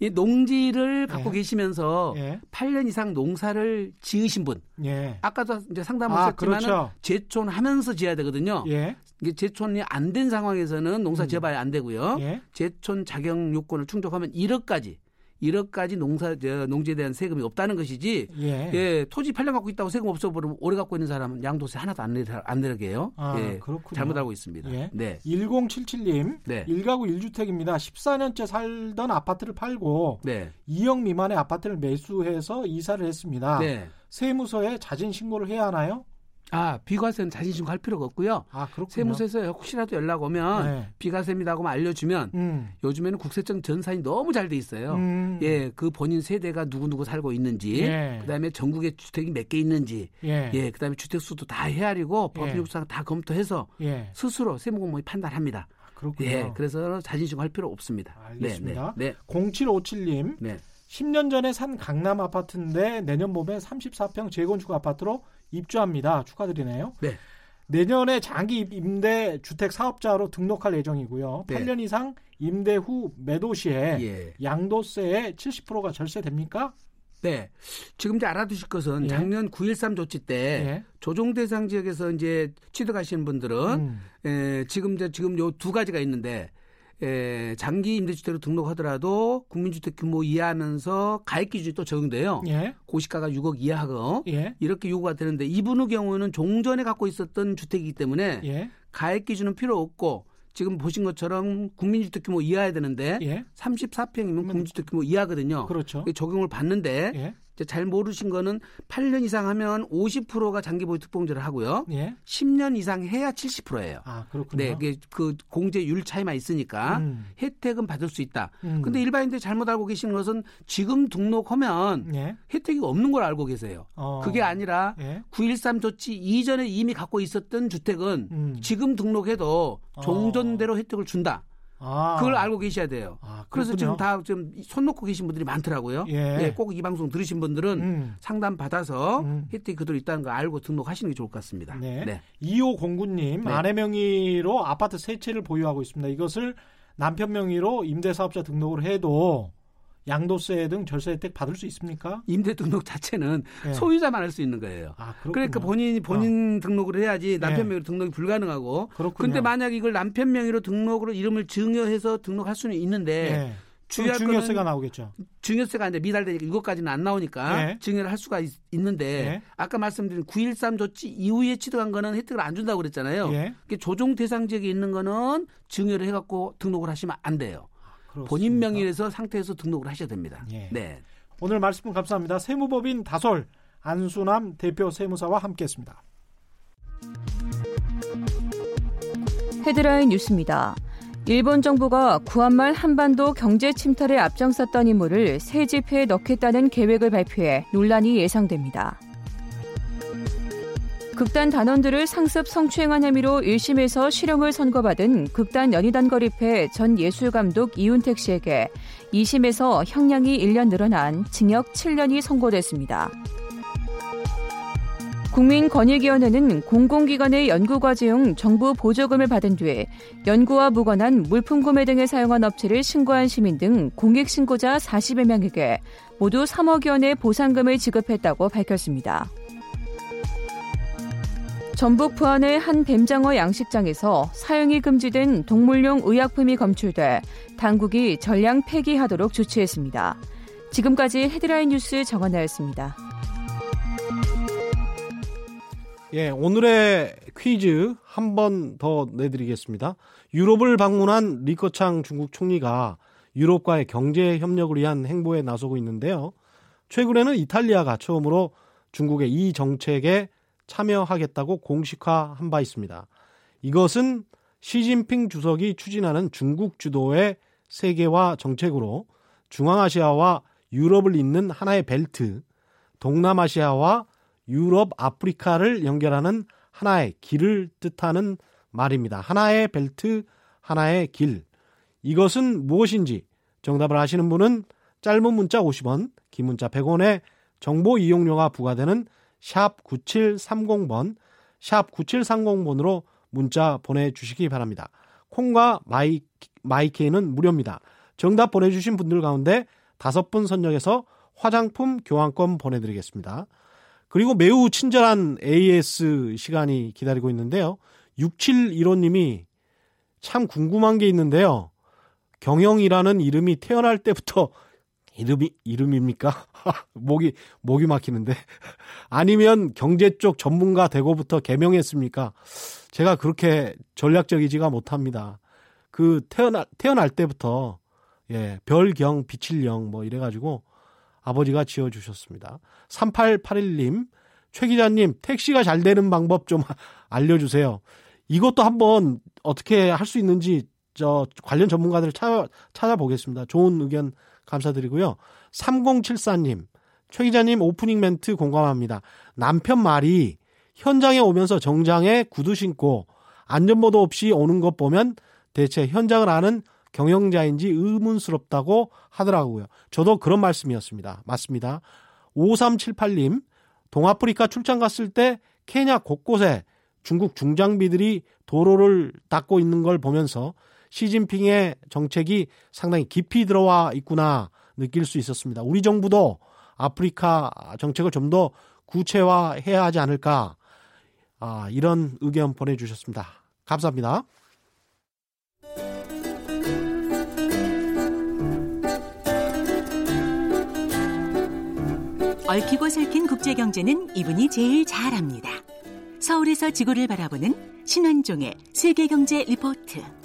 이 농지를 갖고 예. 계시면서 예. 8년 이상 농사를 지으신 분. 예. 아까도 이제 상담을 아, 그렇죠. 제촌하면서 지어야 되거든요. 예. 이게 제촌이 안 된 상황에서는 농사 음. 지어봐야 안 되고요. 예. 제촌 자격 요건을 충족하면 1억까지 1억까지 농사 농지에 대한 세금이 없다는 것이지 예. 예 토지 8년 갖고 있다고 세금 없어 버리면 오래 갖고 있는 사람은 양도세 하나도 안 내려 안 내게 해요. 아, 예. 그렇군요. 잘못 알고 있습니다. 예. 네. 1077님 네. 1가구 1주택입니다. 14년째 살던 아파트를 팔고 네. 2억 미만의 아파트를 매수해서 이사를 했습니다. 네. 세무서에 자진 신고를 해야 하나요? 아, 비과세는 자신 신고 할 필요가 없고요. 아, 그렇군요. 세무서에서 혹시라도 연락 오면 네. 비과세입니다고 알려주면 음. 요즘에는 국세청 전산이 너무 잘 돼 있어요. 음. 예, 그 본인 세대가 누구 누구 살고 있는지, 예. 그다음에 전국에 주택이 몇 개 있는지, 예. 예, 그다음에 주택 수도 다 헤아리고 예. 법률상 다 검토해서 예. 스스로 세무공무원이 판단합니다. 그렇군요. 예, 그래서 자신 신고 할 필요 없습니다. 알겠습니다. 네, 네. 0757님. 네. 10년 전에 산 강남 아파트인데 내년 봄에 34평 재건축 아파트로 입주합니다. 축하드리네요. 네. 내년에 장기 임대 주택 사업자로 등록할 예정이고요. 네. 8년 이상 임대 후 매도 시에 예. 양도세의 70%가 절세됩니까? 네. 지금 이제 알아두실 것은 예. 작년 9.13 조치 때 예. 조정 대상 지역에서 이제 취득하시는 분들은 음. 에, 지금 이제 지금 요 두 가지가 있는데 에, 장기 임대주택으로 등록하더라도 국민주택 규모 이하하면서 가액 기준이 또 적용돼요. 예. 고시가가 6억 이하고 예. 이렇게 요구가 되는데 이분의 경우는 종전에 갖고 있었던 주택이기 때문에 예. 가액 기준은 필요 없고 지금 보신 것처럼 국민주택 규모 이하야 되는데 예. 34평이면 국민주택 규모 이하거든요. 그렇죠. 적용을 받는데 예. 잘 모르신 거는 8년 이상 하면 50%가 장기 보유 특공제를 하고요. 예. 10년 이상 해야 70%예요. 아, 그렇군요. 네, 이게 그 공제율 차이만 있으니까 음. 혜택은 받을 수 있다. 음. 근데 일반인들이 잘못 알고 계시는 것은 지금 등록하면 예. 혜택이 없는 걸 알고 계세요. 어. 그게 아니라 예. 9.13 조치 이전에 이미 갖고 있었던 주택은 음. 지금 등록해도 어. 종전대로 어. 혜택을 준다. 아. 그걸 알고 계셔야 돼요. 아, 그래서 지금 다 지금 손 놓고 계신 분들이 많더라고요. 예. 예 꼭 이 방송 들으신 분들은 음. 상담 받아서 음. 혜택이 그대로 있다는 거 알고 등록하시는 게 좋을 것 같습니다. 네. 네. 2509님 네. 아내 명의로 아파트 세 채를 보유하고 있습니다. 이것을 남편 명의로 임대사업자 등록을 해도 양도세 등 절세 혜택 받을 수 있습니까? 임대 등록 자체는 네. 소유자만 할 수 있는 거예요. 아, 그러니까 본인이 본인 어. 등록을 해야지 남편 네. 명의로 등록이 불가능하고. 그렇군요. 근데 만약 이걸 남편 명의로 등록으로 이름을 증여해서 등록할 수는 있는데 네. 주의할 증여세가 나오겠죠. 증여세가 이제 미달되니까 이것까지는 안 나오니까 네. 증여를 할 수가 있, 는데 네. 아까 말씀드린 9.13 조치 이후에 취득한 거는 혜택을 안 준다고 그랬잖아요. 네. 조정 대상 지역에 있는 거는 증여를 해갖고 등록을 하시면 안 돼요. 그렇습니다. 본인 명의에서 상태에서 등록을 하셔야 됩니다. 예. 네. 오늘 말씀 감사합니다. 세무법인 다솔 안수남 대표 세무사와 함께했습니다. 헤드라인 뉴스입니다. 일본 정부가 구한말 한반도 경제 침탈에 앞장섰던 인물을 새 집회에 넣겠다는 계획을 발표해 논란이 예상됩니다. 극단 단원들을 상습 성추행한 혐의로 1심에서 실형을 선고받은 극단 연희단 거립회 전 예술감독 이윤택 씨에게 2심에서 형량이 1년 늘어난 징역 7년이 선고됐습니다. 국민권익위원회는 공공기관의 연구과제용 정부 보조금을 받은 뒤에 연구와 무관한 물품 구매 등에 사용한 업체를 신고한 시민 등 공익신고자 40여 명에게 모두 3억 원의 보상금을 지급했다고 밝혔습니다. 전북 부안의 한 뱀장어 양식장에서 사용이 금지된 동물용 의약품이 검출돼 당국이 전량 폐기하도록 조치했습니다. 지금까지 헤드라인 뉴스 정원나였습니다. 예, 오늘의 퀴즈 한 번 더 내드리겠습니다. 유럽을 방문한 리커창 중국 총리가 유럽과의 경제 협력을 위한 행보에 나서고 있는데요. 최근에는 이탈리아가 처음으로 중국의 이 정책에 참여하겠다고 공식화한 바 있습니다. 이것은 시진핑 주석이 추진하는 중국 주도의 세계화 정책으로 중앙아시아와 유럽을 잇는 하나의 벨트, 동남아시아와 유럽, 아프리카를 연결하는 하나의 길을 뜻하는 말입니다. 하나의 벨트, 하나의 길. 이것은 무엇인지 정답을 아시는 분은 짧은 문자 50원, 긴 문자 100원에 정보 이용료가 부과되는 샵 9730번, 샵 9730번으로 문자 보내주시기 바랍니다. 콩과 마이, 마이케이는 무료입니다. 정답 보내주신 분들 가운데 다섯 분 선정해서 화장품 교환권 보내드리겠습니다. 그리고 매우 친절한 AS 시간이 기다리고 있는데요. 6715님이 참 궁금한 게 있는데요. 경영이라는 이름이 태어날 때부터 이름이 이름입니까? 목이 목이 막히는데 아니면 경제 쪽 전문가 되고부터 개명했습니까? 제가 그렇게 전략적이지가 못합니다. 그 태어날 태어날 때부터 예, 별경 비칠령 뭐 이래 가지고 아버지가 지어 주셨습니다. 3881님 최 기자님 택시가 잘 되는 방법 좀 알려 주세요. 이것도 한번 어떻게 할 수 있는지 저 관련 전문가들을 찾아, 찾아보겠습니다. 좋은 의견 감사드리고요. 3074님, 최 기자님 오프닝 멘트 공감합니다. 남편 말이 현장에 오면서 정장에 구두 신고 안전모도 없이 오는 것 보면 대체 현장을 아는 경영자인지 의문스럽다고 하더라고요. 저도 그런 말씀이었습니다. 맞습니다. 5378님, 동아프리카 출장 갔을 때 케냐 곳곳에 중국 중장비들이 도로를 닦고 있는 걸 보면서 시진핑의 정책이 상당히 깊이 들어와 있구나 느낄 수 있었습니다. 우리 정부도 아프리카 정책을 좀 더 구체화해야 하지 않을까 아, 이런 의견 보내주셨습니다. 감사합니다. 얽히고 설킨 국제경제는 이분이 제일 잘합니다. 서울에서 지구를 바라보는 신환종의 세계경제 리포트.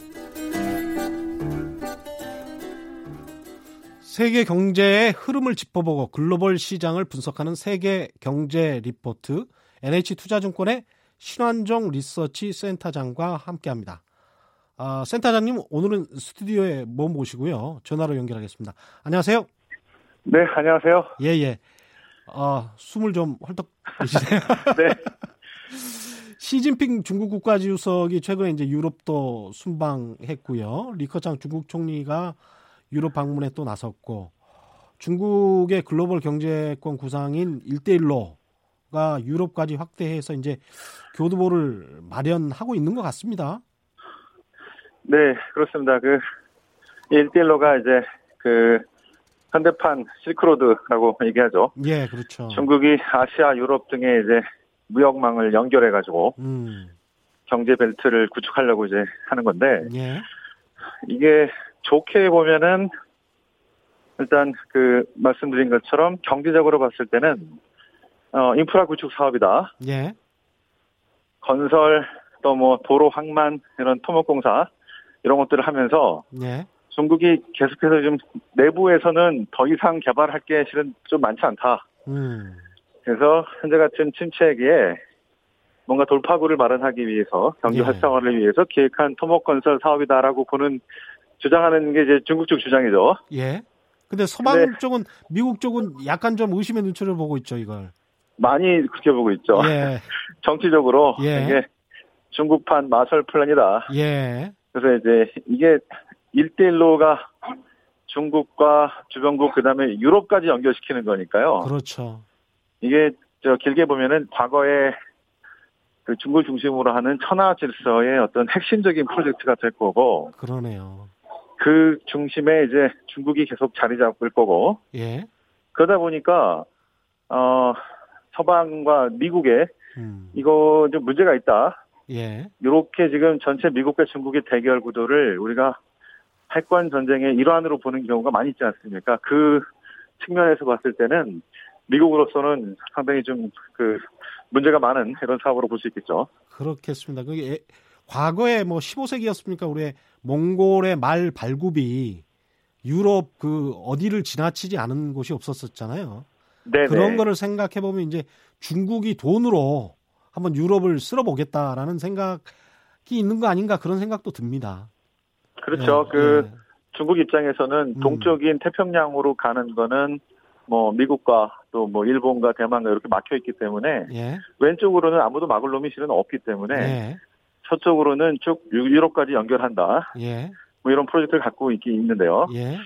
세계 경제의 흐름을 짚어보고 글로벌 시장을 분석하는 세계 경제 리포트 NH투자증권의 신환종 리서치 센터장과 함께합니다. 아, 센터장님 오늘은 스튜디오에 못 모시고요 전화로 연결하겠습니다. 안녕하세요. 네, 안녕하세요. 예, 예. 아, 숨을 좀 헐떡 내시네요. 네. 시진핑 중국 국가주석이 최근에 이제 유럽도 순방했고요. 리커창 중국 총리가 유럽 방문에 또 나섰고 중국의 글로벌 경제권 구상인 1대1로가 유럽까지 확대해서 이제 교두보를 마련하고 있는 것 같습니다. 네, 그렇습니다. 그 1대1로가 이제 그 현대판 실크로드라고 얘기하죠. 예, 그렇죠. 중국이 아시아, 유럽 등의 이제 무역망을 연결해 가지고 음. 경제 벨트를 구축하려고 이제 하는 건데 예. 이게 좋게 보면은 일단 그 말씀드린 것처럼 경제적으로 봤을 때는 어 인프라 구축 사업이다. 예. 건설 또 뭐 도로 항만 이런 토목공사 이런 것들을 하면서 예. 중국이 계속해서 좀 내부에서는 더 이상 개발할 게 실은 좀 많지 않다. 음. 그래서 현재 같은 침체기에 뭔가 돌파구를 마련하기 위해서 경제 예. 활성화를 위해서 기획한 토목건설 사업이다라고 보는 주장하는 게 이제 중국 쪽 주장이죠. 예. 근데 서방 네. 쪽은 미국 쪽은 약간 좀 의심의 눈초리를 보고 있죠, 이걸. 많이 그렇게 보고 있죠. 예. 정치적으로 예. 이게 중국판 마설 플랜이다. 예. 그래서 이제 이게 일대일로가 중국과 주변국 그다음에 유럽까지 연결시키는 거니까요. 그렇죠. 이게 저 길게 보면은 과거에 그 중국을 중심으로 하는 천하 질서의 어떤 핵심적인 프로젝트가 될 거고. 그러네요. 그 중심에 이제 중국이 계속 자리 잡을 거고. 예. 그러다 보니까 어 서방과 미국에 음. 이거 좀 문제가 있다. 예. 이렇게 지금 전체 미국과 중국의 대결 구도를 우리가 패권 전쟁의 일환으로 보는 경우가 많이 있지 않습니까? 그 측면에서 봤을 때는 미국으로서는 상당히 좀 그 문제가 많은 이런 사업으로 볼 수 있겠죠. 그렇겠습니다. 그게 과거에 뭐 15세기였습니까? 우리의 몽골의 말 발굽이 유럽 그 어디를 지나치지 않은 곳이 없었었잖아요. 네 그런 거를 생각해 보면 이제 중국이 돈으로 한번 유럽을 쓸어보겠다라는 생각이 있는 거 아닌가 그런 생각도 듭니다. 그렇죠. 네, 그 네. 중국 입장에서는 음. 동쪽인 태평양으로 가는 거는 뭐 미국과 또 뭐 일본과 대만과 이렇게 막혀 있기 때문에 예. 왼쪽으로는 아무도 막을 놈이 실은 없기 때문에 예. 서쪽으로는 쭉 유럽까지 연결한다. 예. 뭐 이런 프로젝트를 갖고 있긴 있는데요. 예.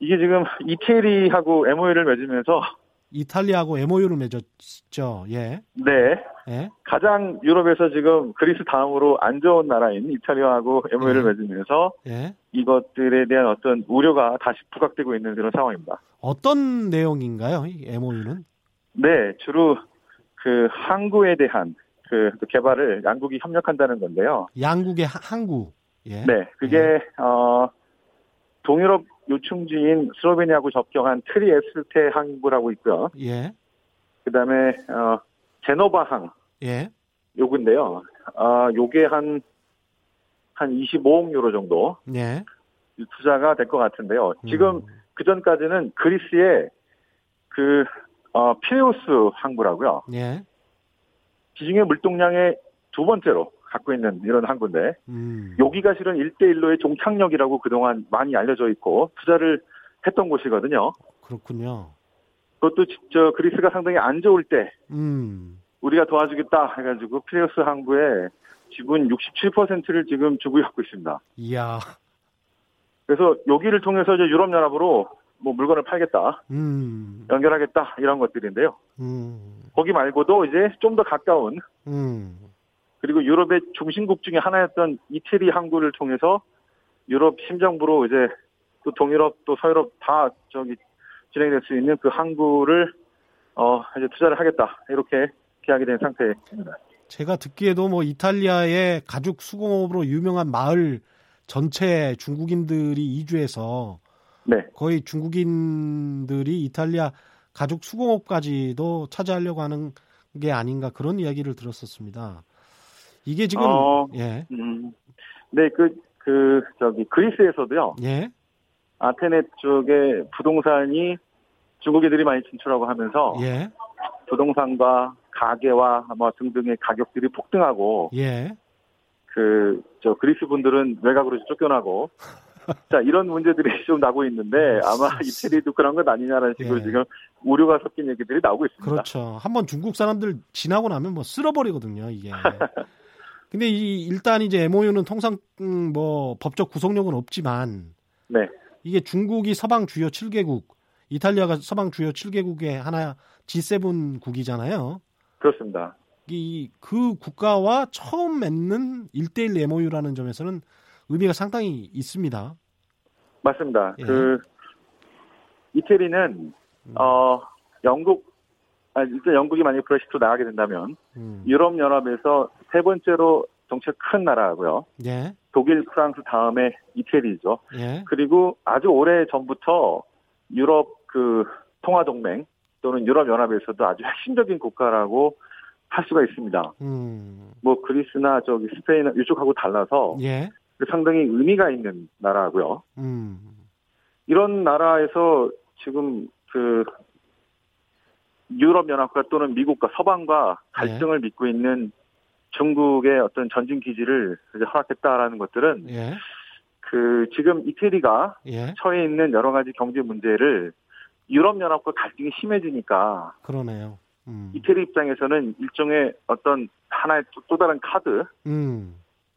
이게 지금 이태리하고 MOU를 맺으면서 이탈리아하고 MOU를 맺었죠. 예. 네. 예. 가장 유럽에서 지금 그리스 다음으로 안 좋은 나라인 이탈리아하고 MOU를 예. 맺으면서 예. 이것들에 대한 어떤 우려가 다시 부각되고 있는 그런 상황입니다. 어떤 내용인가요? 이 MOU는? 네, 주로 그 항구에 대한 그 개발을 양국이 협력한다는 건데요. 양국의 항구. 예. 네, 그게 예. 어 동유럽 요충지인 스로베니아하고 접경한 트리에스테 항구라고 있고요. 예. 그다음에 어 제노바항. 예. 요건데요. 아, 요게 한, 한 25억 유로 정도. 예. 투자가 될 것 같은데요. 지금 음. 그 전까지는 그리스의 그, 어, 피레우스 항구라고요. 예. 지중해 물동량의 두 번째로 갖고 있는 이런 항구인데, 음. 여기가 실은 1대1로의 종착역이라고 그동안 많이 알려져 있고, 투자를 했던 곳이거든요. 그렇군요. 그것도 직접 그리스가 상당히 안 좋을 때, 음. 우리가 도와주겠다 해가지고 피레우스 항구에 지분 67%를 지금 주고 갖고 있습니다. 이야. 그래서 여기를 통해서 이제 유럽 연합으로 뭐 물건을 팔겠다, 음. 연결하겠다 이런 것들인데요. 음. 거기 말고도 이제 좀 더 가까운 음. 그리고 유럽의 중심국 중에 하나였던 이태리 항구를 통해서 유럽 심정부로 이제 또 동유럽 또 서유럽 다 저기 진행될 수 있는 그 항구를 어 이제 투자를 하겠다 이렇게 계약이 된 상태입니다. 제가 듣기에도 뭐 이탈리아의 가죽 수공업으로 유명한 마을 전체 중국인들이 이주해서 네. 거의 중국인들이 이탈리아 가죽 수공업까지도 차지하려고 하는 게 아닌가 그런 이야기를 들었었습니다. 이게 지금 어, 예. 음, 네, 그, 그, 저기, 그리스에서도요. 예. 아테네 쪽에 부동산이 중국인들이 많이 진출하고 하면서. 예. 부동산과 가게와 뭐 등등의 가격들이 폭등하고 예. 그 저 그리스 분들은 외곽으로 쫓겨나고 자 이런 문제들이 좀 나고 있는데 아마 이태리도 그런 것 아니냐라는 식으로 예. 지금 우려가 섞인 얘기들이 나오고 있습니다. 그렇죠. 한번 중국 사람들 지나고 나면 뭐 쓸어버리거든요 이게. 근데 이 일단 이제 MOU는 통상 음, 뭐 법적 구속력은 없지만 네. 이게 중국이 서방 주요 7개국, 이탈리아가 서방 주요 7개국의 하나 G7 국이잖아요. 그렇습니다. 이 그 국가와 처음 맺는 1대1 MOU라는 점에서는 의미가 상당히 있습니다. 맞습니다. 예. 그 이태리는 음. 어 영국 아 일단 영국이 만약 브렉시트 나가게 된다면 음. 유럽 연합에서 세 번째로 정책 큰 나라고요. 예. 독일, 프랑스 다음에 이태리죠. 예. 그리고 아주 오래 전부터 유럽 그 통화 동맹 또는 유럽 연합에서도 아주 핵심적인 국가라고 할 수가 있습니다. 음. 뭐 그리스나 저기 스페인 이쪽하고 달라서 예. 상당히 의미가 있는 나라고요. 음. 이런 나라에서 지금 그 유럽 연합과 또는 미국과 서방과 갈등을 예. 믿고 있는 중국의 어떤 전진 기지를 이제 허락했다라는 것들은 예. 그 지금 이태리가 예. 처해 있는 여러 가지 경제 문제를 유럽 연합과 갈등이 심해지니까. 그러네요. 음. 이태리 입장에서는 일종의 어떤 하나의 또, 또 다른 카드. 음.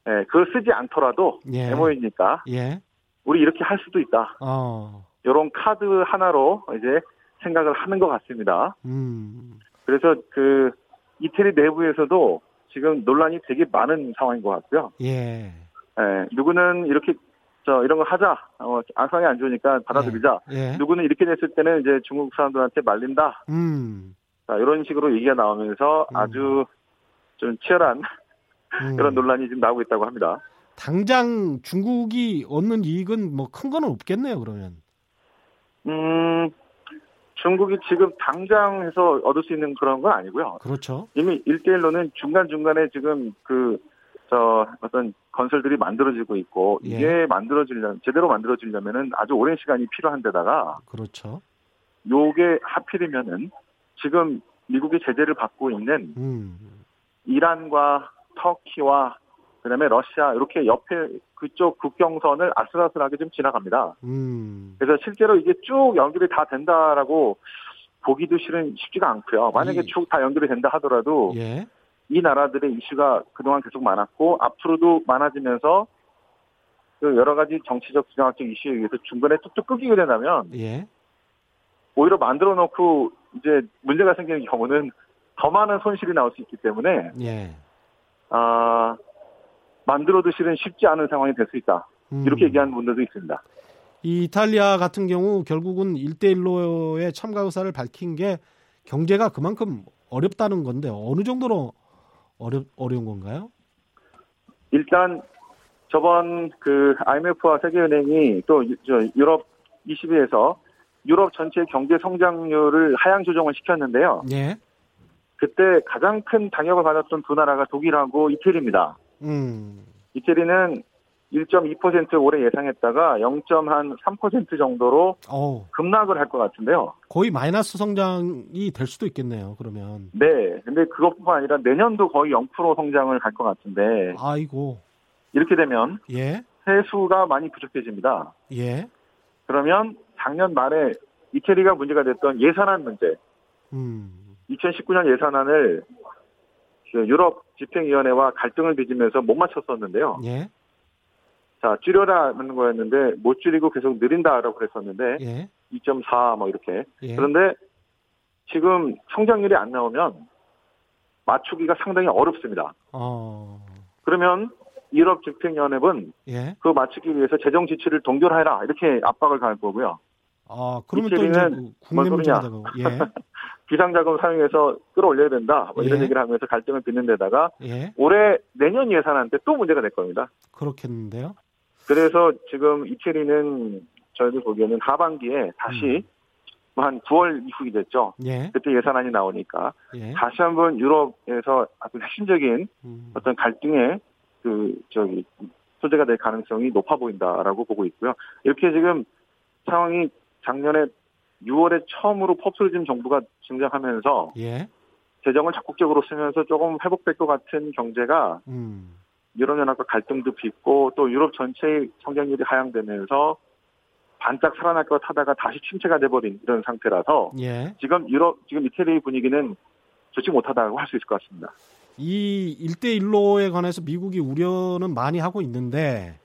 예, 그걸 쓰지 않더라도 예. MOU니까. 예. 우리 이렇게 할 수도 있다. 어. 이런 카드 하나로 이제 생각을 하는 것 같습니다. 음. 그래서 그 이태리 내부에서도 지금 논란이 되게 많은 상황인 것 같고요. 예. 예, 누구는 이렇게 저 이런 거 하자. 어, 안상이 안 좋으니까 받아들이자. 예. 예. 누구는 이렇게 됐을 때는 이제 중국 사람들한테 말린다. 음. 자, 이런 식으로 얘기가 나오면서 음. 아주 좀 치열한 음. 그런 논란이 지금 나오고 있다고 합니다. 당장 중국이 얻는 이익은 뭐큰 거는 없겠네요, 그러면. 음, 중국이 지금 당장 해서 얻을 수 있는 그런 건 아니고요. 그렇죠. 이미 1대1로는 중간중간에 지금 그, 저, 어떤 건설들이 만들어지고 있고, 예. 이게 만들어지려면, 제대로 만들어지려면은 아주 오랜 시간이 필요한 데다가. 그렇죠. 요게 하필이면은 지금 미국이 제재를 받고 있는 음. 이란과 터키와 그다음에 러시아 이렇게 옆에 그쪽 국경선을 아슬아슬하게 좀 지나갑니다. 음. 그래서 실제로 이게 쭉 연결이 다 된다라고 보기도 실은 쉽지가 않고요. 만약에 예. 쭉다 연결이 된다 하더라도 예. 이 나라들의 이슈가 그동안 계속 많았고 앞으로도 많아지면서 그 여러 가지 정치적 지정학적 이슈에 의해서 중간에 뚝뚝 끊기게 된다면 예. 오히려 만들어 놓고 이제 문제가 생기는 경우는 더 많은 손실이 나올 수 있기 때문에 예. 아 만들어도 실은 쉽지 않은 상황이 될 수 있다. 음. 이렇게 얘기하는 분들도 있습니다. 이 이탈리아 같은 경우 결국은 1대1로의 참가 의사를 밝힌 게 경제가 그만큼 어렵다는 건데 어느 정도로 어렵, 어려운 건가요? 일단 저번 그 IMF와 세계은행이 또 유럽 20위에서 유럽 전체 경제 성장률을 하향 조정을 시켰는데요. 예. 그때 가장 큰 당역을 받았던 두 나라가 독일하고 이태리입니다. 음. 이태리는 1.2% 올해 예상했다가 0.3% 정도로 오. 급락을 할 것 같은데요. 거의 마이너스 성장이 될 수도 있겠네요. 그러면. 네. 근데 그것뿐만 아니라 내년도 거의 0% 성장을 갈 것 같은데. 아이고. 이렇게 되면 예. 세수가 많이 부족해집니다. 예. 그러면 작년 말에 이태리가 문제가 됐던 예산안 문제. 음. 2019년 예산안을 그 유럽 집행위원회와 갈등을 빚으면서 못 맞췄었는데요. 예. 자, 줄여라는 거였는데 못 줄이고 계속 느린다라고 그랬었는데 예. 2.4 뭐 이렇게. 예. 그런데 지금 성장률이 안 나오면 맞추기가 상당히 어렵습니다. 어... 그러면 유럽 집행위원회는 예. 그 맞추기 위해서 재정 지출을 동결하라 이렇게 압박을 가할 거고요. 아, 그러면 또 이제 국내 문제가 되고. 예. 비상자금 사용해서 끌어올려야 된다. 뭐 이런 예. 얘기를 하면서 갈등을 빚는 데다가 예. 올해 내년 예산안 때 또 문제가 될 겁니다. 그렇겠는데요. 그래서 지금 이태리는 저희들 보기에는 하반기에 다시 음. 한 9월 이후이 됐죠. 예. 그때 예산안이 나오니까 예. 다시 한번 유럽에서 아주 핵심적인 음. 어떤 갈등의 그 저기 소재가 될 가능성이 높아 보인다라고 보고 있고요. 이렇게 지금 상황이 작년에 6월에 처음으로 펍소리즘 정부가 등장하면서 예. 재정을 적극적으로 쓰면서 조금 회복될 것 같은 경제가 음. 유럽연합과 갈등도 빚고 또 유럽 전체의 성장률이 하향되면서 반짝 살아날 것 하다가 다시 침체가 돼버린 이런 상태라서 예. 지금 유럽 지금 이태리 분위기는 좋지 못하다고 할 수 있을 것 같습니다. 이 1대1로에 관해서 미국이 우려는 많이 하고 있는데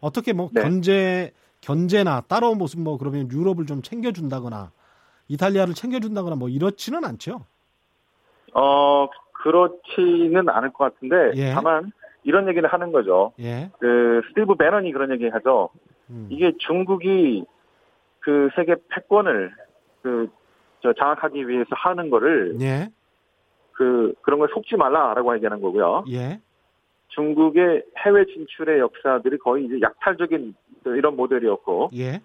어떻게 뭐 네. 견제 견제나 따로 무슨 뭐 그러면 유럽을 좀 챙겨준다거나 이탈리아를 챙겨준다거나 뭐 이렇지는 않죠. 어 그렇지는 않을 것 같은데 예. 다만 이런 얘기를 하는 거죠. 예. 그 스티브 베넌이 그런 얘기 하죠. 음. 이게 중국이 그 세계 패권을 그 저 장악하기 위해서 하는 거를 예. 그 그런 걸 속지 말라라고 얘기하는 거고요. 예. 중국의 해외 진출의 역사들이 거의 이제 약탈적인 이런 모델이었고, 예.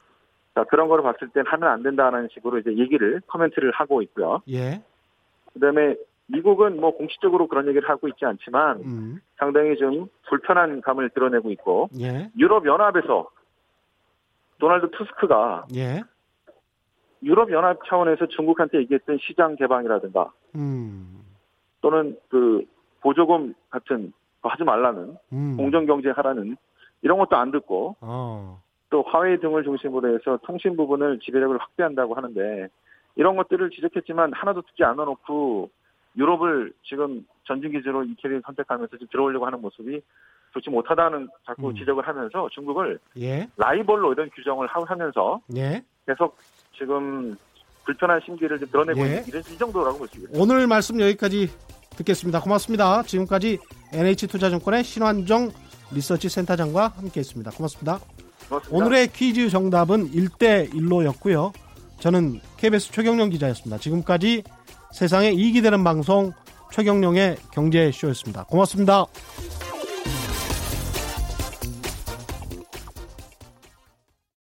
자 그런 거를 봤을 땐 하면 안 된다는 식으로 이제 얘기를 커멘트를 하고 있고요. 예. 그다음에 미국은 뭐 공식적으로 그런 얘기를 하고 있지 않지만 음. 상당히 좀 불편한 감을 드러내고 있고 예. 유럽 연합에서 도널드 투스크가 예. 유럽 연합 차원에서 중국한테 얘기했던 시장 개방이라든가 음. 또는 그 보조금 같은 하지 말라는 음. 공정 경제하라는 이런 것도 안 듣고 어. 또 화웨이 등을 중심으로 해서 통신 부분을 지배력을 확대한다고 하는데 이런 것들을 지적했지만 하나도 듣지 않아 놓고 유럽을 지금 전진 기지로 이태리 선택하면서 지금 들어오려고 하는 모습이 좋지 못하다는 자꾸 음. 지적을 하면서 중국을 예. 라이벌로 이런 규정을 하면서 예. 계속 지금 불편한 심기를 좀 드러내고 예. 있는 이런 이 정도라고 볼수 있습니다. 오늘 말씀 여기까지 듣겠습니다. 고맙습니다. 지금까지 NH투자증권의 신환정 리서치 센터장과 함께했습니다. 고맙습니다. 고맙습니다. 오늘의 퀴즈 정답은 1대 1로였고요. 저는 KBS 최경령 기자였습니다. 지금까지 세상에 이익이 되는 방송 최경령의 경제쇼였습니다. 고맙습니다.